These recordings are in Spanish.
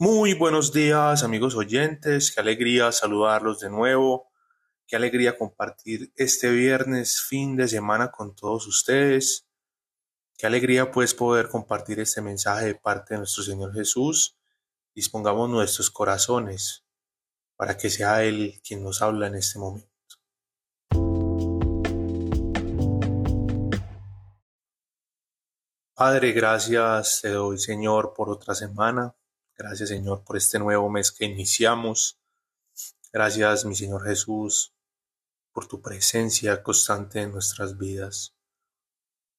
Muy buenos días, amigos oyentes. Qué alegría saludarlos de nuevo. Qué alegría compartir este viernes, fin de semana con todos ustedes. Qué alegría pues poder compartir este mensaje de parte de nuestro Señor Jesús. Dispongamos nuestros corazones para que sea Él quien nos habla en este momento. Padre, gracias te doy Señor por otra semana Gracias Señor por este nuevo mes que iniciamos. Gracias mi Señor Jesús por tu presencia constante en nuestras vidas.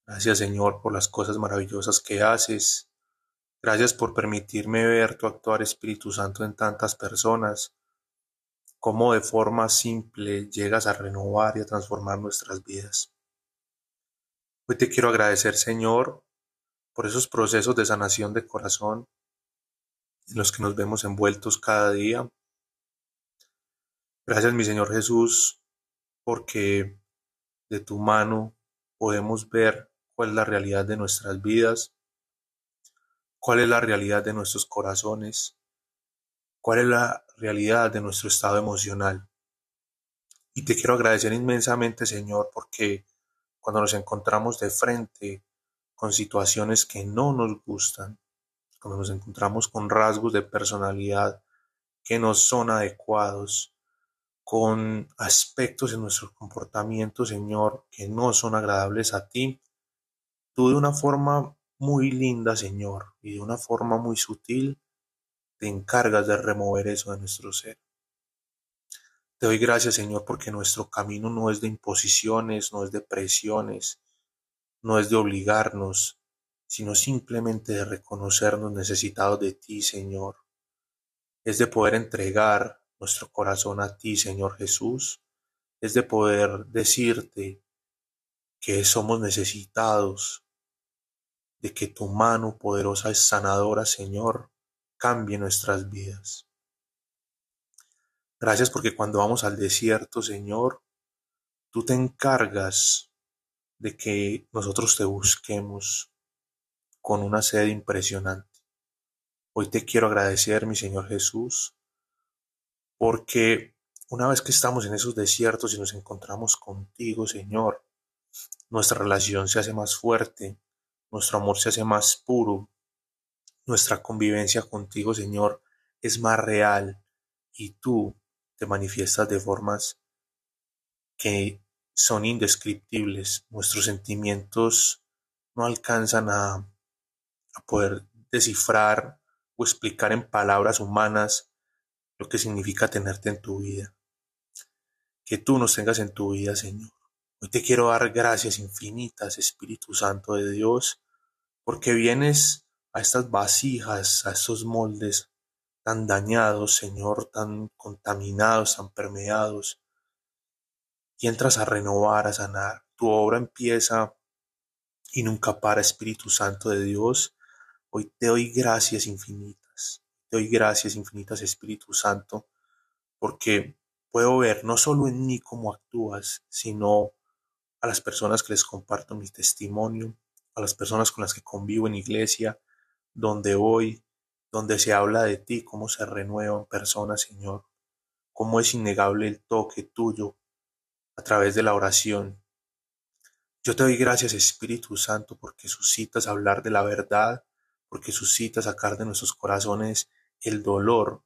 Gracias Señor por las cosas maravillosas que haces. Gracias por permitirme ver tu actuar Espíritu Santo en tantas personas. Cómo de forma simple llegas a renovar y a transformar nuestras vidas. Hoy te quiero agradecer Señor por esos procesos de sanación de corazón en los que nos vemos envueltos cada día. Gracias mi Señor Jesús, porque de tu mano podemos ver cuál es la realidad de nuestras vidas, cuál es la realidad de nuestros corazones, cuál es la realidad de nuestro estado emocional. Y te quiero agradecer inmensamente, Señor, porque cuando nos encontramos de frente con situaciones que no nos gustan, cuando nos encontramos con rasgos de personalidad que no son adecuados, con aspectos en nuestro comportamiento, Señor, que no son agradables a ti, tú de una forma muy linda, Señor, y de una forma muy sutil, te encargas de remover eso de nuestro ser. Te doy gracias, Señor, porque nuestro camino no es de imposiciones, no es de presiones, no es de obligarnos, sino simplemente de reconocernos necesitados de ti, Señor. Es de poder entregar nuestro corazón a ti, Señor Jesús. Es de poder decirte que somos necesitados de que tu mano poderosa y sanadora, Señor, cambie nuestras vidas. Gracias porque cuando vamos al desierto, Señor, tú te encargas de que nosotros te busquemos, con una sed impresionante. Hoy te quiero agradecer, mi Señor Jesús, porque una vez que estamos en esos desiertos y nos encontramos contigo, Señor, nuestra relación se hace más fuerte, nuestro amor se hace más puro, nuestra convivencia contigo, Señor, es más real y tú te manifiestas de formas que son indescriptibles. Nuestros sentimientos no alcanzan a poder descifrar o explicar en palabras humanas lo que significa tenerte en tu vida. Que tú nos tengas en tu vida, Señor. Hoy te quiero dar gracias infinitas, Espíritu Santo de Dios, porque vienes a estas vasijas, a estos moldes tan dañados, Señor, tan contaminados, tan permeados, y entras a renovar, a sanar. Tu obra empieza y nunca para, Espíritu Santo de Dios, Hoy te doy gracias infinitas, te doy gracias infinitas Espíritu Santo, porque puedo ver no solo en mí cómo actúas, sino a las personas que les comparto mi testimonio, a las personas con las que convivo en iglesia, donde voy, donde se habla de ti, cómo se renuevan personas, Señor, cómo es innegable el toque tuyo a través de la oración. Yo te doy gracias, Espíritu Santo, porque suscitas hablar de la verdad, porque suscita sacar de nuestros corazones el dolor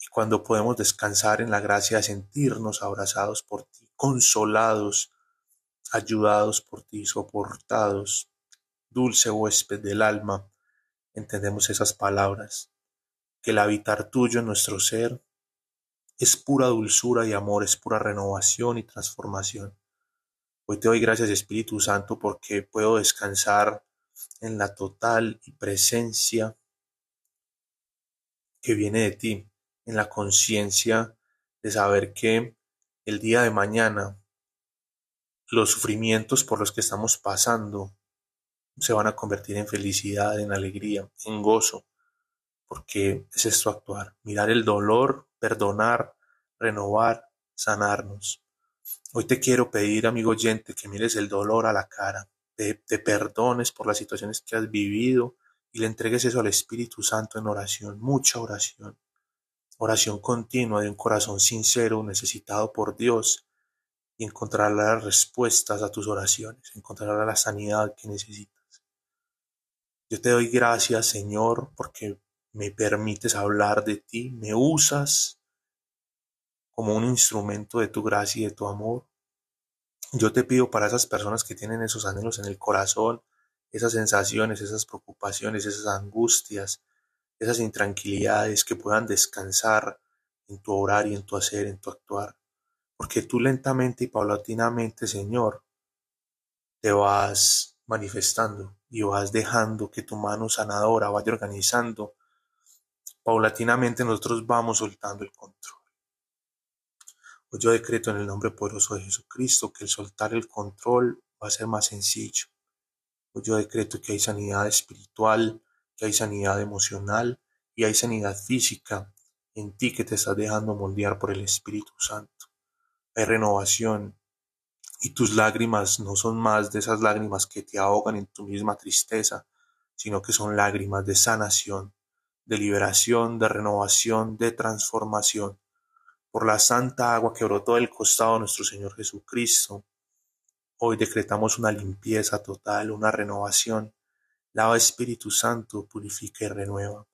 y cuando podemos descansar en la gracia de sentirnos abrazados por ti, consolados, ayudados por ti, soportados, dulce huésped del alma, entendemos esas palabras, que el habitar tuyo en nuestro ser es pura dulzura y amor, es pura renovación y transformación. Hoy te doy gracias Espíritu Santo porque puedo descansar en la total presencia que viene de ti, en la conciencia de saber que el día de mañana los sufrimientos por los que estamos pasando se van a convertir en felicidad, en alegría, en gozo, porque es esto actuar, mirar el dolor, perdonar, renovar, sanarnos. Hoy te quiero pedir, amigo oyente, que mires el dolor a la cara, te, perdones por las situaciones que has vivido y le entregues eso al Espíritu Santo en oración, mucha oración, oración continua de un corazón sincero, necesitado por Dios, y encontrarás las respuestas a tus oraciones, encontrarás la sanidad que necesitas. Yo te doy gracias, Señor, porque me permites hablar de ti, me usas como un instrumento de tu gracia y de tu amor. Yo te pido para esas personas que tienen esos anhelos en el corazón, esas sensaciones, esas preocupaciones, esas angustias, esas intranquilidades, que puedan descansar en tu orar y en tu hacer, en tu actuar. Porque tú lentamente y paulatinamente, Señor, te vas manifestando y vas dejando que tu mano sanadora vaya organizando. Paulatinamente nosotros vamos soltando el control. Hoy yo decreto en el nombre poderoso de Jesucristo que el soltar el control va a ser más sencillo yo decreto que hay sanidad espiritual, que hay sanidad emocional y hay sanidad física en ti que te estás dejando moldear por el Espíritu Santo. Hay renovación y tus lágrimas no son más de esas lágrimas que te ahogan en tu misma tristeza, sino que son lágrimas de sanación, de liberación, de renovación, de transformación. Por la santa agua que brotó del costado de nuestro Señor Jesucristo, Hoy decretamos una limpieza total, una renovación. Lava Espíritu Santo, purifica y renueva.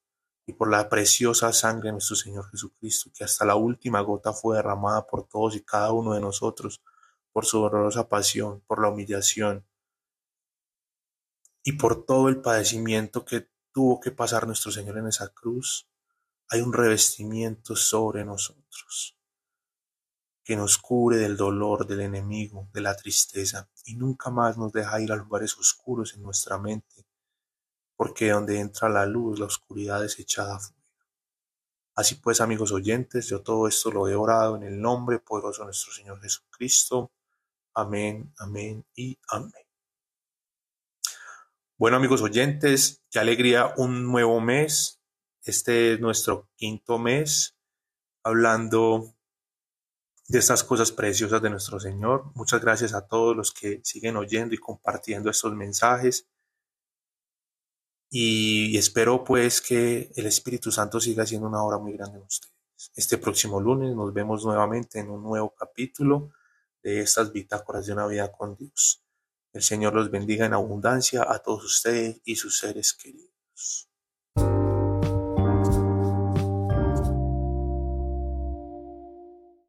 Y por la preciosa sangre de nuestro Señor Jesucristo, que hasta la última gota fue derramada por todos y cada uno de nosotros, por su dolorosa pasión, por la humillación y por todo el padecimiento que tuvo que pasar nuestro Señor en esa cruz, hay un revestimiento sobre nosotros que nos cubre del dolor del enemigo, de la tristeza, y nunca más nos deja ir a lugares oscuros en nuestra mente, porque donde entra la luz, la oscuridad es echada fuera. Así pues, amigos oyentes, yo todo esto lo he orado en el nombre poderoso de nuestro Señor Jesucristo. Amén, amén y amén. Bueno, amigos oyentes, qué alegría un nuevo mes. Este es nuestro quinto mes hablando de estas cosas preciosas de nuestro Señor. Muchas gracias a todos los que siguen oyendo y compartiendo estos mensajes. Y espero pues que el Espíritu Santo siga haciendo una obra muy grande en ustedes. Este próximo lunes nos vemos nuevamente en un nuevo capítulo de estas bitácoras de una vida con Dios. El Señor los bendiga en abundancia a todos ustedes y sus seres queridos.